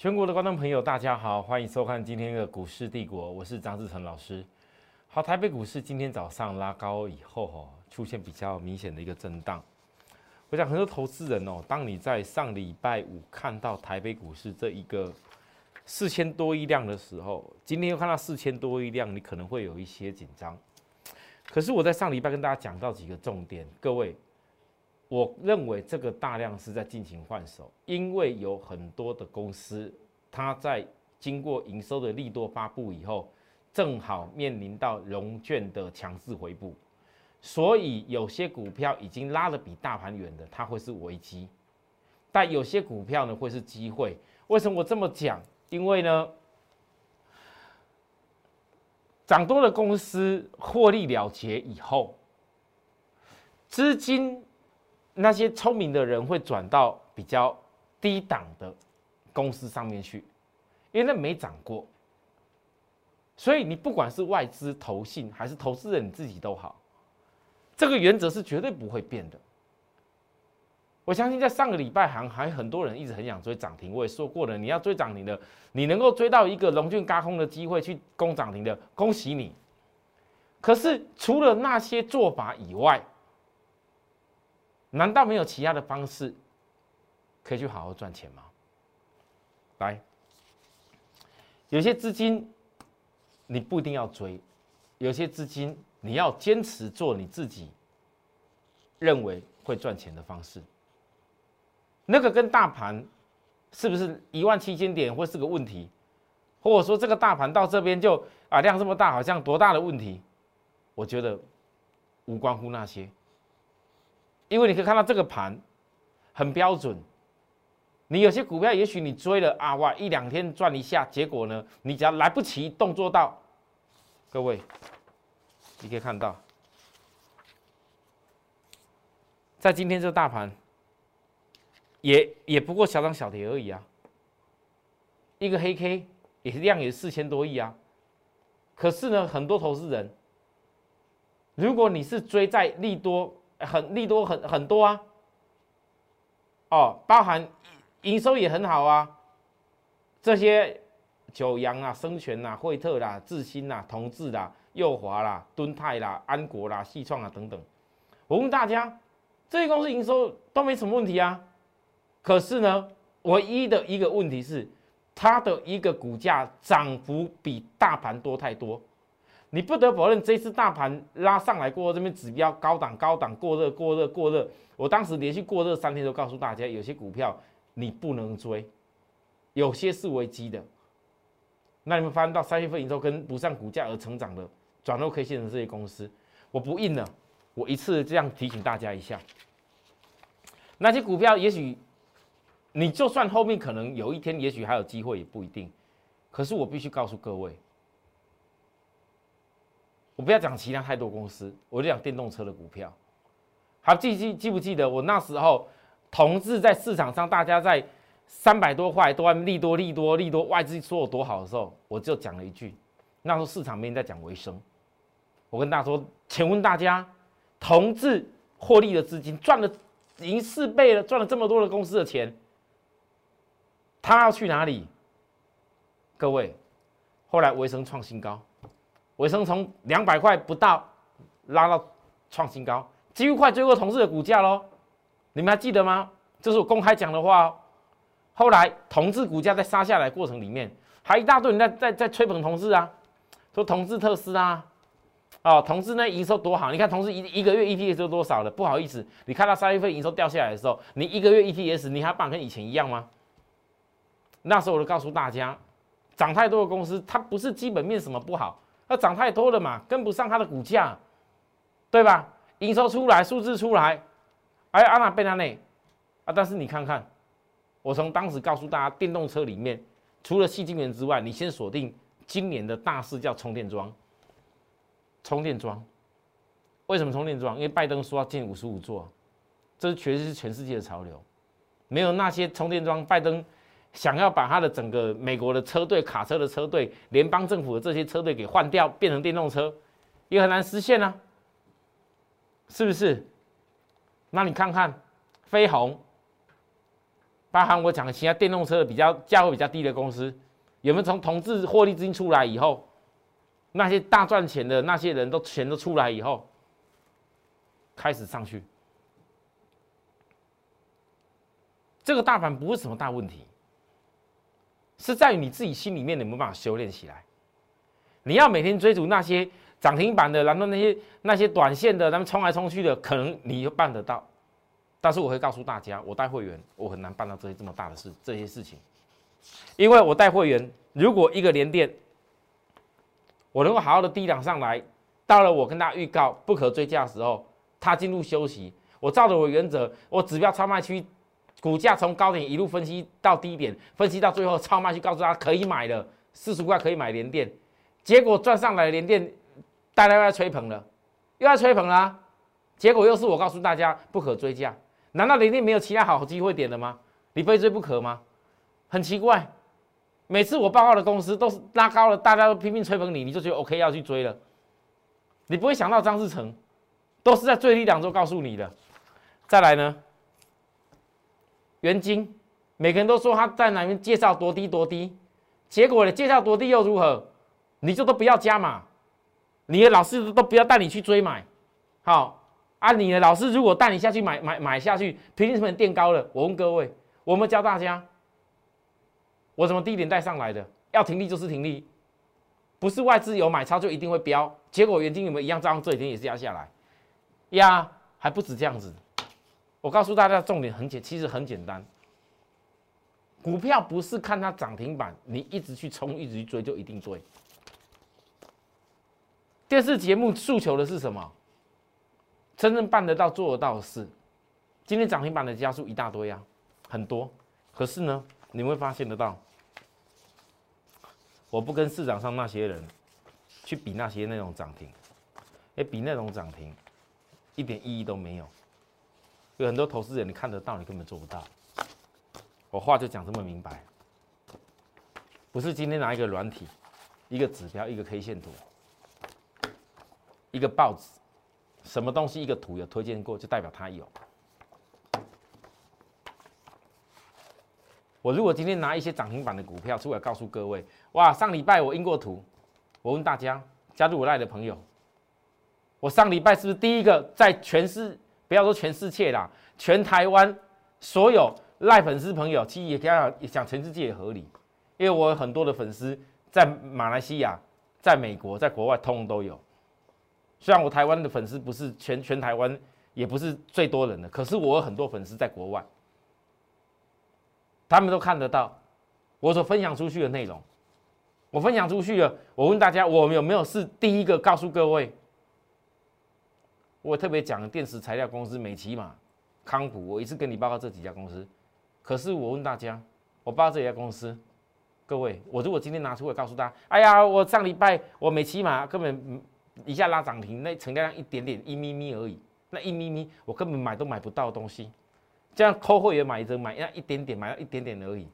全国的观众朋友，大家好，欢迎收看今天的股市帝国，我是张志成老师。好，台北股市今天早上拉高以后，哈，出现比较明显的一个震荡。我想很多投资人哦，当你在上礼拜五看到台北股市这一个四千多亿量的时候，今天又看到四千多亿量，你可能会有一些紧张。可是我在上礼拜跟大家讲到几个重点，各位，我认为这个大量是在进行换手，因为有很多的公司，它在经过营收的利多发布以后，正好面临到融券的强势回补，所以有些股票已经拉得比大盘远的，它会是危机；但有些股票呢会是机会。为什么我这么讲？因为呢。涨多的公司获利了结以后，资金那些聪明的人会转到比较低档的公司上面去，因为那没涨过，所以你不管是外资投信还是投资人你自己都好，这个原则是绝对不会变的。我相信在上个礼拜还还很多人一直很想追涨停，我也说过了，你要追涨停的，你能够追到一个龙俊嘎空的机会去攻涨停的，恭喜你。可是除了那些做法以外，难道没有其他的方式可以去好好赚钱吗？来，有些资金你不一定要追，有些资金你要坚持做你自己认为会赚钱的方式。那个跟大盘是不是一万七千点会是个问题，或者说这个大盘到这边就啊量这么大，好像多大的问题？我觉得无关乎那些，因为你可以看到这个盘很标准。你有些股票也许你追了啊哇一两天赚一下，结果呢你只要来不及动作到，各位你可以看到，在今天这个大盘。也也不过小涨小跌而已啊，一个黑 K 也是量也四千多亿啊，可是呢，很多投资人，如果你是追在利多很利多很很多啊，哦，包含营收也很好啊，这些九阳啊、生全啊、惠特啦、智新啦、同志啦、佑华啦、敦泰啦、安国啦、细创啊等等，我问大家，这些公司营收都没什么问题啊。可是呢，唯一的一个问题是，它的一个股价涨幅比大盘多太多。你不得否认，这次大盘拉上来过后，这边指标高档高档过热过热过热。我当时连续过热三天，都告诉大家，有些股票你不能追，有些是危机的。那你们发现到三月份营收跟不上股价而成长的转弱 K 线的这些公司，我不印了，我一次这样提醒大家一下。那些股票也许。你就算后面可能有一天，也许还有机会，也不一定。可是我必须告诉各位，我不要讲其他太多公司，我就讲电动车的股票。好，记记记不记得我那时候同志在市场上，大家在三百多块都利多利多利多，外资说有多好的时候，我就讲了一句，那时候市场面在讲维生，我跟大家说，请问大家，同志获利的资金赚了已经四倍了，赚了这么多的公司的钱。他要去哪里？各位，后来维生创新高，尾生从两百块不到拉到创新高，几乎快追过同事的股价喽。你们还记得吗？这是我公开讲的话哦。后来同志股价在杀下来过程里面，还一大堆人在在在吹捧同志啊，说同志特斯拉，哦，同志那营收多好。你看同志一一个月 EPS 都多少了？不好意思，你看到三月份营收掉下来的时候，你一个月 EPS 你还办跟以前一样吗？那时候我就告诉大家，涨太多的公司，它不是基本面什么不好，它涨太多了嘛，跟不上它的股价，对吧？营收出来，数字出来，哎，阿娜贝纳内啊，但是你看看，我从当时告诉大家，电动车里面除了细晶圆之外，你先锁定今年的大事叫充电桩。充电桩，为什么充电桩？因为拜登说要建五十五座，这是确实是全世界的潮流，没有那些充电桩，拜登。想要把他的整个美国的车队、卡车的车队、联邦政府的这些车队给换掉，变成电动车，也很难实现啊，是不是？那你看看飞鸿，包含我讲的其他电动车的比较价位比较低的公司，有没有从同质获利资金出来以后，那些大赚钱的那些人都钱都出来以后，开始上去？这个大盘不是什么大问题，是在于你自己心里面有没有办法修炼起来。你要每天追逐那些涨停板的，然后那些那些短线的，他们冲来冲去的，可能你就办得到。但是我会告诉大家，我带会员，我很难办到这些这么大的事，这些事情，因为我带会员，如果一个连电，我能够好好的低档上来，到了我跟大家预告不可追加的时候，它进入休息，我照着我原则，我指标超卖区，股价从高点一路分析到低点，分析到最后超卖去，告诉他可以买了，四十块可以买连电，结果赚上来连电，大家又要吹捧了，又要吹捧啦，结果又是我告诉大家不可追加。难道连电没有其他好机会点的吗？你非追不可吗？很奇怪，每次我报告的公司都是拉高了，大家都拼命吹捧你，你就觉得 OK 要去追了。你不会想到张志成都是在最低两周告诉你的。再来呢，元金，每个人都说他在哪边介绍多低多低，结果呢，介绍多低又如何？你就都不要加码，你的老师都不要带你去追买，好。啊，你的老师如果带你下去买买买下去，平均成本垫高了。我问各位，我们教大家，我怎么低点带上来的？要停利就是停利，不是外资有买超就一定会飙。结果原金有没有一样？这样这几天也是压下来，压还不止这样子。我告诉大家，重点很简，其实很简单。股票不是看它涨停板，你一直去冲，一直去追就一定追。电视节目诉求的是什么？真正办得到、做得到的事，今天涨停板的加速一大堆啊，很多。可是呢，你会发现得到，我不跟市场上那些人去比那些那种涨停，哎，比那种涨停一点意义都没有。有很多投资人，你看得到，你根本做不到。我话就讲这么明白，不是今天拿一个软体、一个指标、一个 K 线图、一个报纸。什么东西一个图有推荐过，就代表它有。我如果今天拿一些涨停板的股票出来告诉各位，哇，上礼拜我印过图。我问大家，加入我赖的朋友，我上礼拜是不是第一个在全市，不要说全世界啦，全台湾所有赖粉丝朋友，其实也讲讲全世界也合理，因为我有很多的粉丝在马来西亚、在美国、在国外，通通都有。虽然我台湾的粉丝不是全全台湾，也不是最多人的，可是我有很多粉丝在国外，他们都看得到我所分享出去的内容。我分享出去了，我问大家，我们有没有是第一个告诉各位？我特别讲电池材料公司美骑马、康普，我一次跟你报告这几家公司。可是我问大家，我报告这家公司，各位，我如果今天拿出来告诉大家，哎呀，我上礼拜我美骑马根本。一下拉涨停，那成交量一点点，一咪咪而已。那一咪咪，我根本买都买不到东西。这样扣会员买着买，那一点点买到一点点而已。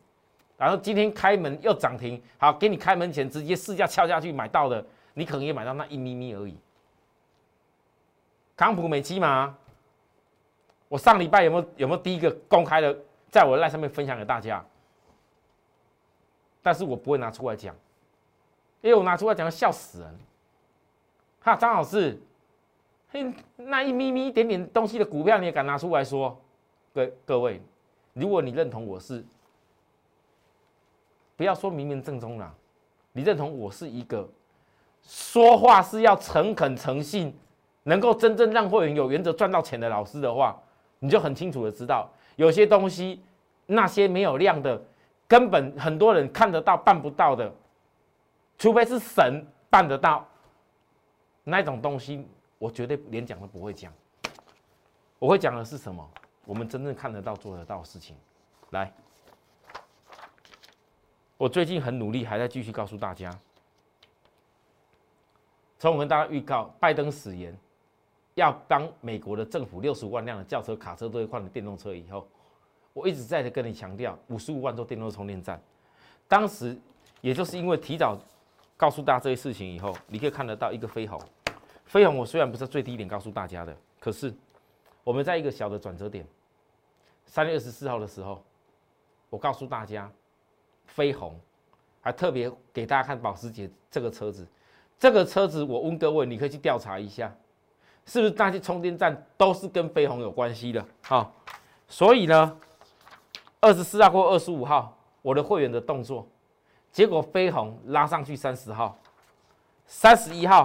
然后今天开门又涨停，好，给你开门前直接试价敲下去买到的，你可能也买到那一咪咪而已。康普美基嘛，我上礼拜有没有有没有第一个公开的，在我的赖上面分享给大家？但是我不会拿出来讲，因为我拿出来讲要笑死人。哈，张老师，嘿，那一咪咪一点点东西的股票，你也敢拿出来说？各各位，如果你认同我是，不要说明明正宗了，你认同我是一个说话是要诚恳诚信，能够真正让会员有原则赚到钱的老师的话，你就很清楚的知道，有些东西那些没有量的，根本很多人看得到办不到的，除非是神办得到。那种东西，我绝对连讲都不会讲。我会讲的是什么？我们真正看得到、做得到的事情。来，我最近很努力，还在继续告诉大家。从我跟大家预告，拜登死言要帮美国的政府六十五万辆的轿车、卡车都会换成电动车以后，我一直在跟你强调，五十五万座电动充电站。当时也就是因为提早告诉大家这些事情以后，你可以看得到一个飞鸿。飞鸿，我虽然不是最低点告诉大家的，可是我们在一个小的转折点，三月二十四号的时候，我告诉大家，飞鸿还特别给大家看保时捷这个车子，这个车子我问各位，你可以去调查一下，是不是那些充电站都是跟飞鸿有关系的？好，所以呢，二十四号或二十五号，我的会员的动作，结果飞鸿拉上去三十号，三十一号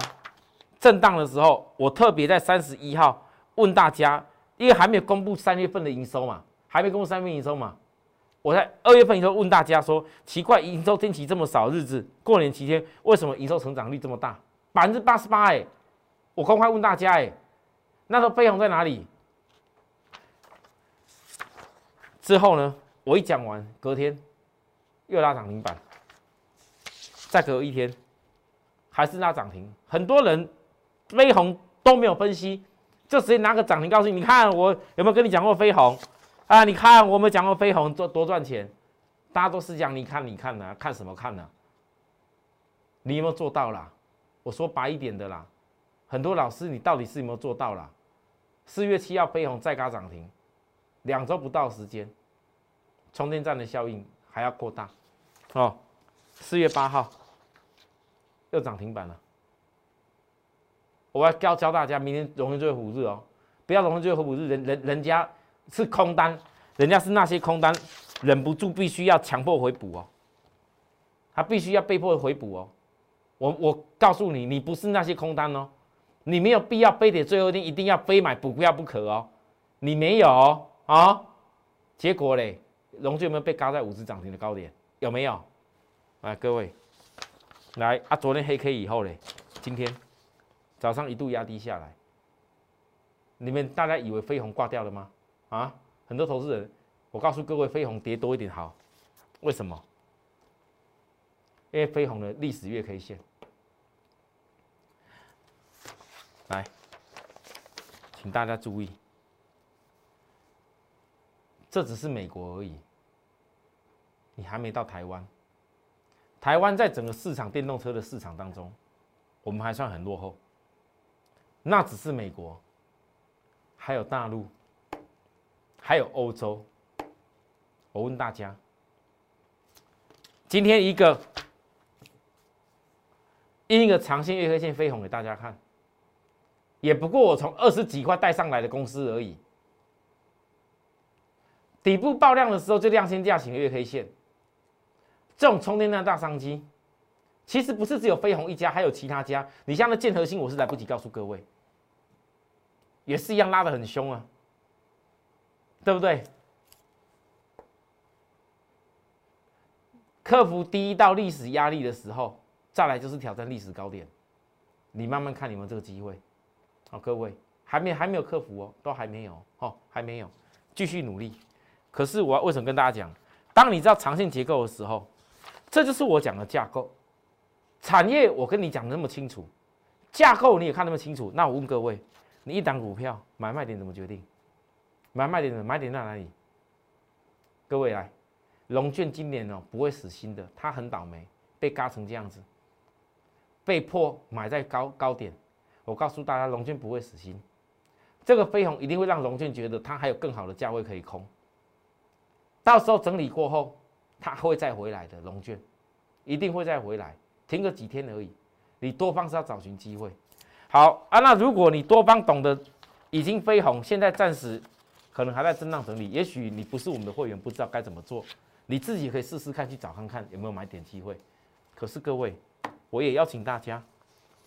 震荡的时候，我特别在三十一号问大家，因为还没有公布三月份的营收嘛，还没公布三月份营收嘛。我在二月份时候问大家说，奇怪，营收天期这么少，日子过年期间为什么营收成长率这么大，百分之八十八？哎，我公开问大家，哎，那时候飞鸿在哪里？之后呢，我一讲完，隔天又拉涨停板，再隔一天还是拉涨停，很多人飞鸿都没有分析，就直接拿个涨停告诉你，你看我有没有跟你讲过飞鸿？啊！你看，我们讲过飞鸿多多赚钱，大家都是讲你看你看呢，看什么看呢？你有没有做到啦？我说白一点的啦，很多老师你到底是有没有做到啦？四月七号飞鸿再嘎涨停，两周不到时间，充电站的效应还要扩大哦。四月八号又涨停板了，我要教教大家，明天容易最后五日哦，不要容易最后五日，人人人家。是空单，人家是那些空单，忍不住必须要强迫回补哦，他必须要被迫回补哦。我我告诉你，你不是那些空单哦，你没有必要非得最后一天一定要非买补票不可哦，你没有啊？结果嘞，龙俊有没有被嘎在五只涨停的高点？有没有？来，各位，来啊！昨天黑 K 以后嘞，今天早上一度压低下来，你们大家以为飞鸿挂掉了吗？啊，很多投资人，我告诉各位，飞鸿跌多一点好，为什么？因为飞鸿的历史月 K 线，来，请大家注意，这只是美国而已，你还没到台湾。台湾在整个市场电动车的市场当中，我们还算很落后，那只是美国，还有大陆。还有欧洲，我问大家，今天一个一个长线月黑线飞红给大家看，也不过我从二十几块带上来的公司而已。底部爆量的时候就量先价型月黑线，这种充电量大商机，其实不是只有飞鸿一家，还有其他家。你像那建和兴，我是来不及告诉各位，也是一样拉的很凶啊。对不对？克服第一道历史压力的时候，再来就是挑战历史高点。你慢慢看你们这个机会，好，各位还没还没有克服哦，都还没有哦，还没有，继续努力。可是我为什么跟大家讲？当你知道长线结构的时候，这就是我讲的架构。产业我跟你讲的那么清楚，架构你也看那么清楚。那我问各位，你一档股票买卖点怎么决定？买卖点的买点在哪里？各位来，龙卷今年哦不会死心的，他很倒霉，被嘎成这样子，被迫买在高高点。我告诉大家，龙卷不会死心，这个飞鸿一定会让龙卷觉得它还有更好的价位可以空。到时候整理过后，它会再回来的。龙卷一定会再回来，停个几天而已。你多方是要找寻机会。好啊，那如果你多方懂得已经飞鸿，现在暂时。可能还在震荡整理，也许你不是我们的会员，不知道该怎么做，你自己可以试试看，去找看看有没有买点机会。可是各位，我也邀请大家，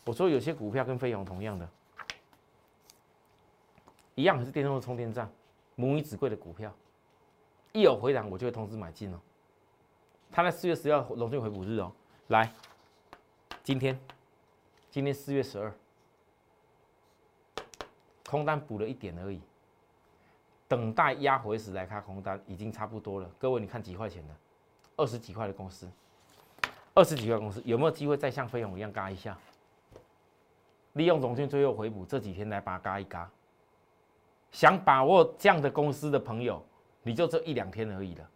我说有些股票跟飞鸿同样的，一样是电动车充电站，母以子贵的股票，一有回档我就会通知买进哦。它在四月十号龙俊回补日哦，来，今天，今天四月十二，空单补了一点而已。等待压回时来看空单已经差不多了。各位，你看几块钱的，二十几块的公司，二十几块公司有没有机会再像飞鸿一样嘎一下？利用融券最后回补这几天来把它嘎一嘎。想把握这样的公司的朋友，你就这一两天而已了。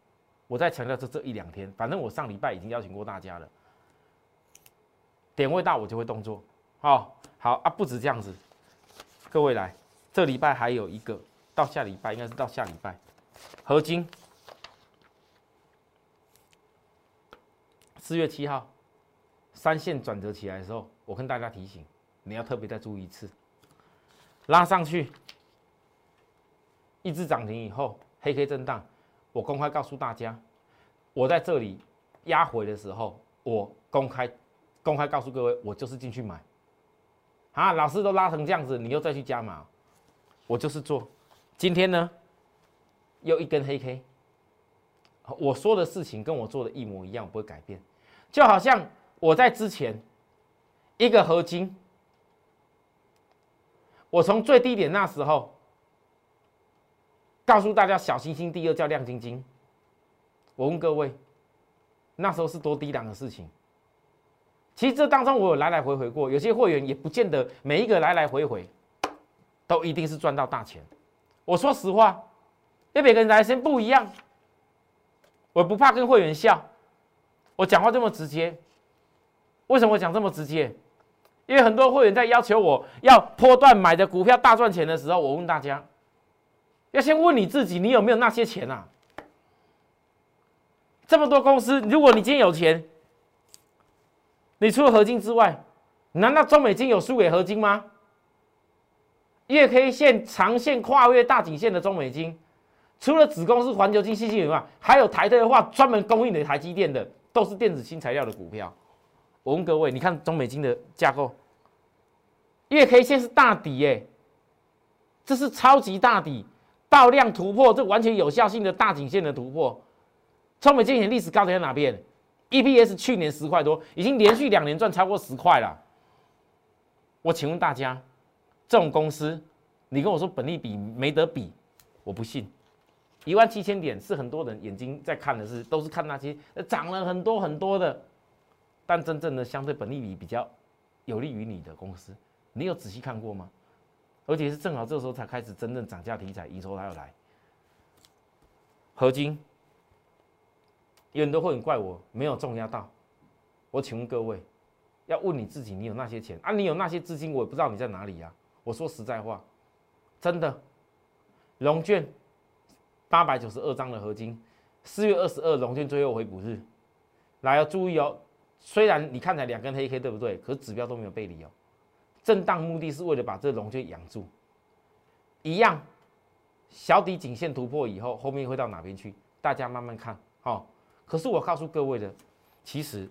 我再强调这这一两天，反正我上礼拜已经邀请过大家了。点位大我就会动作。好，好啊，不止这样子。各位来，这礼拜还有一个。到下礼拜应该是到下礼拜，合金四月七号三线转折起来的时候，我跟大家提醒，你要特别再注意一次，拉上去，一只涨停以后，黑 K 震荡，我公开告诉大家，我在这里压回的时候，我公开公开告诉各位，我就是进去买。啊，老师都拉成这样子，你又再去加码，我就是做。今天呢，又一根黑 K。我说的事情跟我做的一模一样，不会改变。就好像我在之前一个合金，我从最低点那时候告诉大家小星星，第二叫亮晶晶。我问各位，那时候是多低档的事情？其实这当中我有来来回回过，有些会员也不见得每一个来来回回都一定是赚到大钱。我说实话，因为每个人来先不一样，我不怕跟会员笑。我讲话这么直接，为什么我讲这么直接？因为很多会员在要求我要波段买的股票大赚钱的时候，我问大家，要先问你自己，你有没有那些钱啊？这么多公司，如果你今天有钱。你除了合金之外，难道中美金有输给合金吗？月 K 线长线跨越大颈线的中美金，除了子公司环球金、信息以外，还有台特的话，专门供应的台积电的，都是电子新材料的股票。我问各位，你看中美金的架构，月 K 线是大底耶，这是超级大底，爆量突破，这完全有效性的大颈线的突破。中美金前历史高点在哪边？EPS 去年十块多，已经连续两年赚超过十块了。我请问大家，这种公司，你跟我说本利比没得比，我不信。一万七千点是很多人眼睛在看的是，都是看那些涨了很多很多的，但真正的相对本利比比较有利于你的公司，你有仔细看过吗？而且是正好这时候才开始真正涨价题材，营收还要来，合金。有人都会很怪我没有重压到，我请问各位，要问你自己，你有那些钱啊？你有那些资金，我也不知道你在哪里呀。我说实在话，真的，龙券八百九十二张的合金，四月二十二龙券最后回补日，来要注意哦。虽然你看起来两根黑 K 对不对？可是指标都没有背离哦。震荡目的是为了把这龙就养住，一样，小底颈线突破以后，后面会到哪边去？大家慢慢看，哦。可是我告诉各位的，其实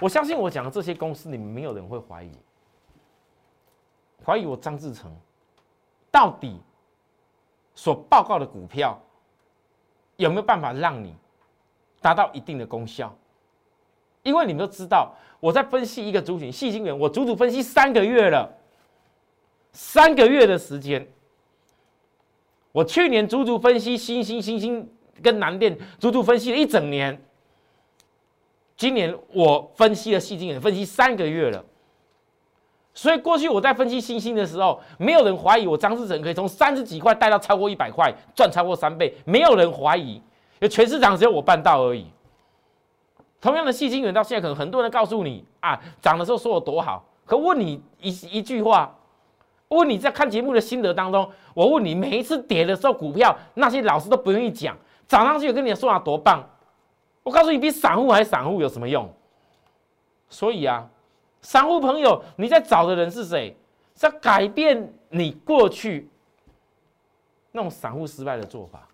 我相信我讲的这些公司，你们没有人会怀疑，怀疑我张志成到底所报告的股票有没有办法让你达到一定的功效？因为你们都知道，我在分析一个族群细晶圆，我足足分析三个月了，三个月的时间，我去年足足分析星星星星跟南电，足足分析了一整年。今年我分析了细晶也分析三个月了，所以过去我在分析星星的时候，没有人怀疑我张志成可以从三十几块带到超过一百块，赚超过三倍，没有人怀疑，有全市场只有我办到而已。同样的细晶元到现在可能很多人告诉你啊，涨的时候说我多好，可问你一一句话，问你在看节目的心得当中，我问你每一次跌的时候，股票那些老师都不愿意讲，涨上去跟你说啊多棒。我告诉你，比散户还散户有什么用？所以啊，散户朋友，你在找的人是谁？是要改变你过去那种散户失败的做法。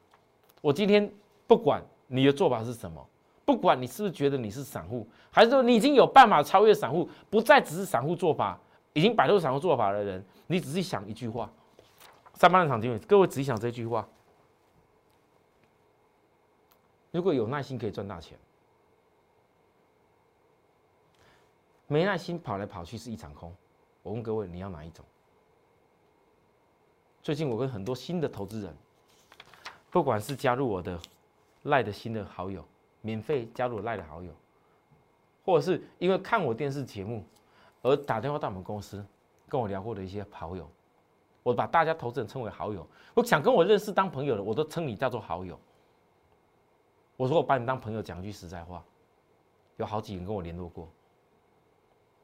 我今天不管你的做法是什么，不管你是不是觉得你是散户，还是说你已经有办法超越散户，不再只是散户做法，已经摆脱散户做法的人，你仔细想一句话：上半场经理，各位仔细想这句话。如果有耐心可以赚大钱，没耐心跑来跑去是一场空。我问各位，你要哪一种？最近我跟很多新的投资人，不管是加入我的赖的新的好友，免费加入赖的好友，或者是因为看我电视节目而打电话到我们公司跟我聊过的一些好友，我把大家投资人称为好友。我想跟我认识当朋友的，我都称你叫做好友。我说我把你当朋友，讲句实在话，有好几人跟我联络过，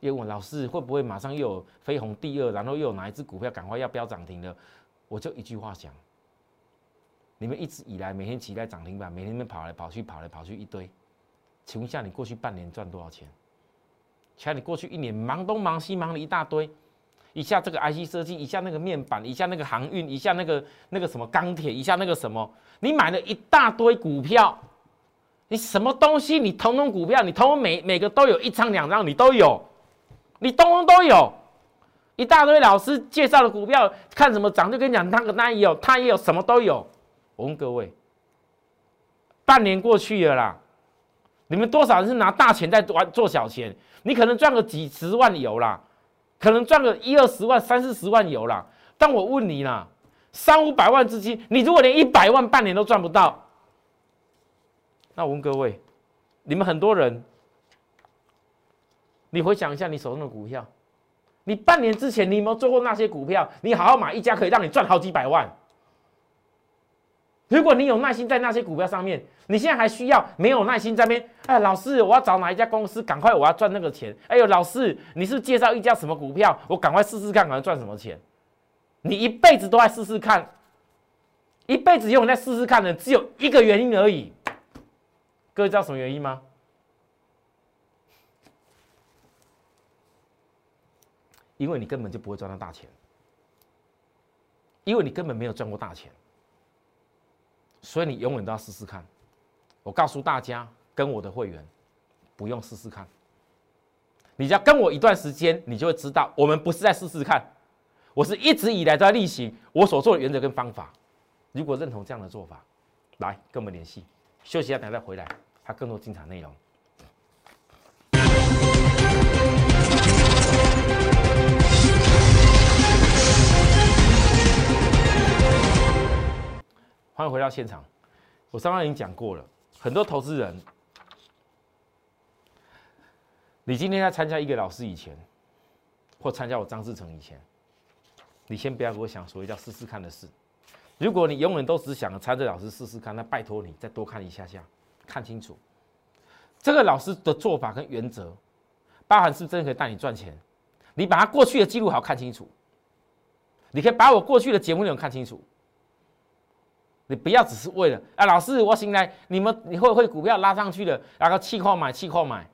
又问老师会不会马上又有飞鸿第二，然后又有哪一只股票赶快要飙涨停了？我就一句话讲：你们一直以来每天期待涨停板，每天跑来跑去，跑来跑去一堆，请问一下，你过去半年赚多少钱？瞧你过去一年忙东忙西忙了一大堆，一下这个 IC 设计，一下那个面板，一下那个航运，一下那个那个什么钢铁，一下那个什么，你买了一大堆股票，你什么东西？你统统股票，你统统每每个都有一张两张，你都有，你通通都有。一大堆老师介绍的股票，看什么涨就跟你讲，那个那也有，他也有，什么都有。我问各位，半年过去了啦，你们多少人是拿大钱在玩做小钱？你可能赚个几十万有啦，可能赚个一二十万、三四十万有啦。但我问你啦，三五百万资金，你如果连一百万半年都赚不到，那我问各位，你们很多人，你回想一下你手中的股票。你半年之前，你有没有做过那些股票？你好好买一家，可以让你赚好几百万。如果你有耐心在那些股票上面，你现在还需要没有耐心在边？哎，老师，我要找哪一家公司？赶快，我要赚那个钱。哎呦，老师，你是介绍一家什么股票？我赶快试试看，赶快赚什么钱？你一辈子都在试试看，一辈子永远在试试看的，只有一个原因而已。各位知道什么原因吗？因为你根本就不会赚到大钱，因为你根本没有赚过大钱，所以你永远都要试试看。我告诉大家，跟我的会员不用试试看，你只要跟我一段时间，你就会知道，我们不是在试试看，我是一直以来都在例行我所做的原则跟方法。如果认同这样的做法，来跟我们联系，休息一下，等再回来，还有更多精彩内容。欢迎回到现场。我刚刚已经讲过了，很多投资人，你今天在参加一个老师以前，或参加我张志成以前，你先不要给我想所谓叫试试看的事。如果你永远都只想着参加老师试试看，那拜托你再多看一下下，看清楚这个老师的做法跟原则，包含是真的可以带你赚钱。你把他过去的记录好看清楚，你可以把我过去的节目内容看清楚。你不要只是为了啊，老师，我醒来，你们你会会股票拉上去了，然后气矿买气矿买。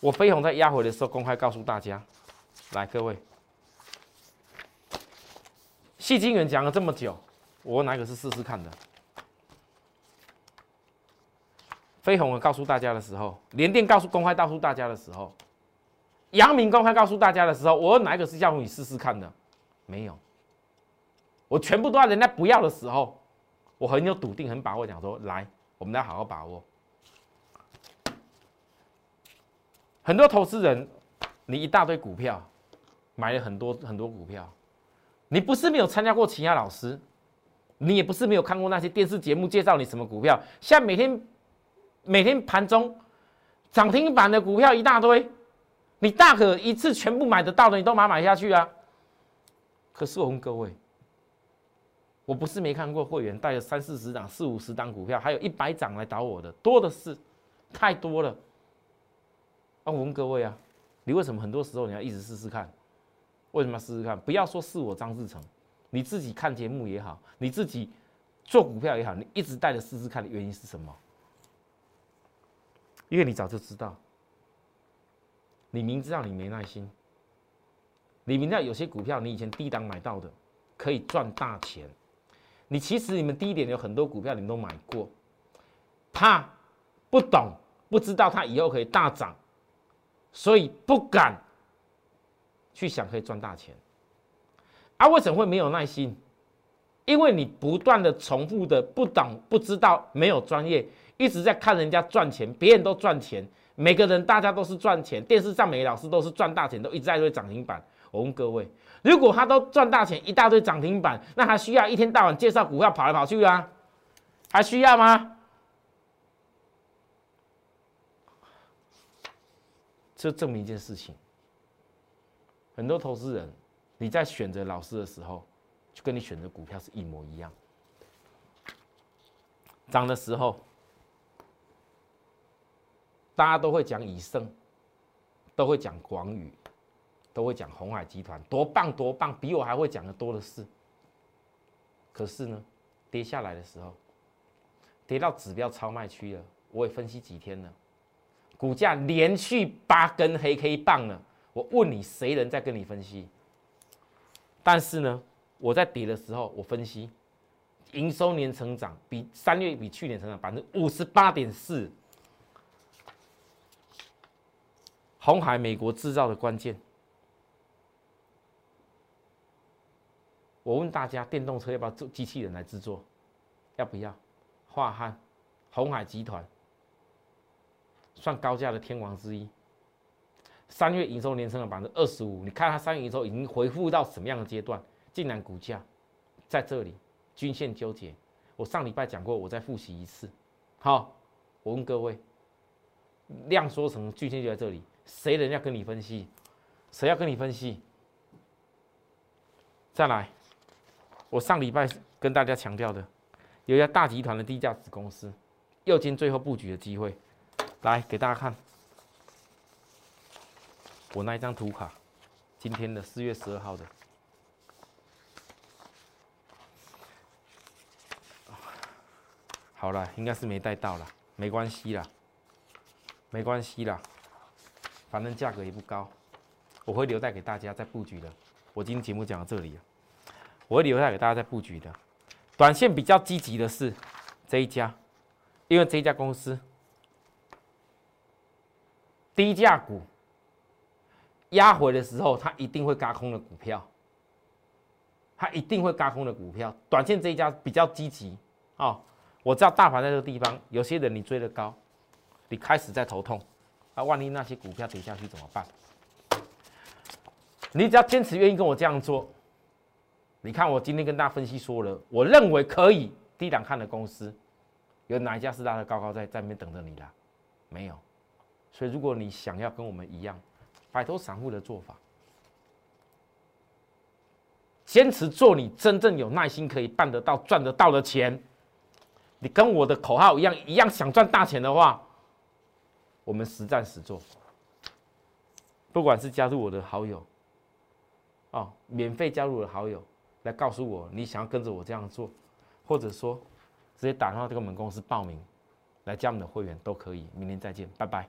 我飞鸿在压回的时候公开告诉大家，来各位，细金元讲了这么久，我哪个是试试看的？飞鸿我告诉大家的时候，联电告诉公开告诉大家的时候，阳明公开告诉大家的时候，我哪一个是叫你试试看的？没有。我全部都在人家不要的时候，我很有笃定、很把握，讲说来，我们来好好把握。很多投资人，你一大堆股票，买了很多很多股票，你不是没有参加过其他老师，你也不是没有看过那些电视节目介绍你什么股票，现在每天每天盘中涨停板的股票一大堆，你大可一次全部买得到的，你都买买下去啊。可是我问各位。我不是没看过会员带了三四十档、四五十档股票，还有一百档来找我的，多的是，太多了。啊，我问各位啊，你为什么很多时候你要一直试试看？为什么要试试看？不要说是我张志成，你自己看节目也好，你自己做股票也好，你一直带着试试看的原因是什么？因为你早就知道，你明知道你没耐心，你明知道有些股票你以前低档买到的可以赚大钱。你其实你们第一点有很多股票你们都买过，怕不懂不知道它以后可以大涨，所以不敢去想可以赚大钱。啊，为什么会没有耐心？因为你不断的重复的不懂不知道没有专业，一直在看人家赚钱，别人都赚钱，每个人大家都是赚钱，电视上每个老师都是赚大钱，都一直在追涨停板。我问各位。如果他都赚大钱，一大堆涨停板，那还需要一天到晚介绍股票跑来跑去啊？还需要吗？这证明一件事情：很多投资人，你在选择老师的时候，就跟你选择股票是一模一样。涨的时候，大家都会讲以盛，都会讲广宇。都会讲红海集团多棒多棒，比我还会讲的多的是。可是呢，跌下来的时候，跌到指标超卖区了，我也分析几天了，股价连续八根黑 K 棒了。我问你，谁人在跟你分析？但是呢，我在跌的时候，我分析营收年成长比三月比去年成长百分之五十八点四。红海美国制造的关键。我问大家，电动车要不要做机器人来制作？要不要？华汉、红海集团算高价的天王之一。三月营收年增了百分之二十五，你看它三月营收已经回复到什么样的阶段？竟然股价在这里均线纠结。我上礼拜讲过，我再复习一次。好，我问各位，量缩成均线就在这里，谁人要跟你分析？谁要跟你分析？再来，我上礼拜跟大家强调的，有一家大集团的低价子公司，又进最后布局的机会，来给大家看。我那一张图卡，今天的四月十二号的，好了，应该是没带到了，没关系啦，没关系啦，反正价格也不高，我会留待给大家再布局的。我今天节目讲到这里，我会留下给大家再布局的。短线比较积极的是这一家，因为这一家公司低价股。压回的时候，它一定会嘎空的股票，它一定会嘎空的股票。短线这一家比较积极哦，我知道大盘在这个地方，有些人你追的高，你开始在头痛，啊，万一那些股票跌下去怎么办？你只要坚持愿意跟我这样做，你看我今天跟大家分析说了，我认为可以低档看的公司，有哪一家是拉的高高在在那边等着你的？没有。所以如果你想要跟我们一样，摆脱散户的做法，坚持做你真正有耐心可以办得到、赚得到的钱。你跟我的口号一样，一样想赚大钱的话，我们实战实做。不管是加入我的好友，哦，免费加入我的好友，来告诉我你想要跟着我这样做，或者说直接打电话这个门公司报名，来加我们的会员都可以。明天再见，拜拜。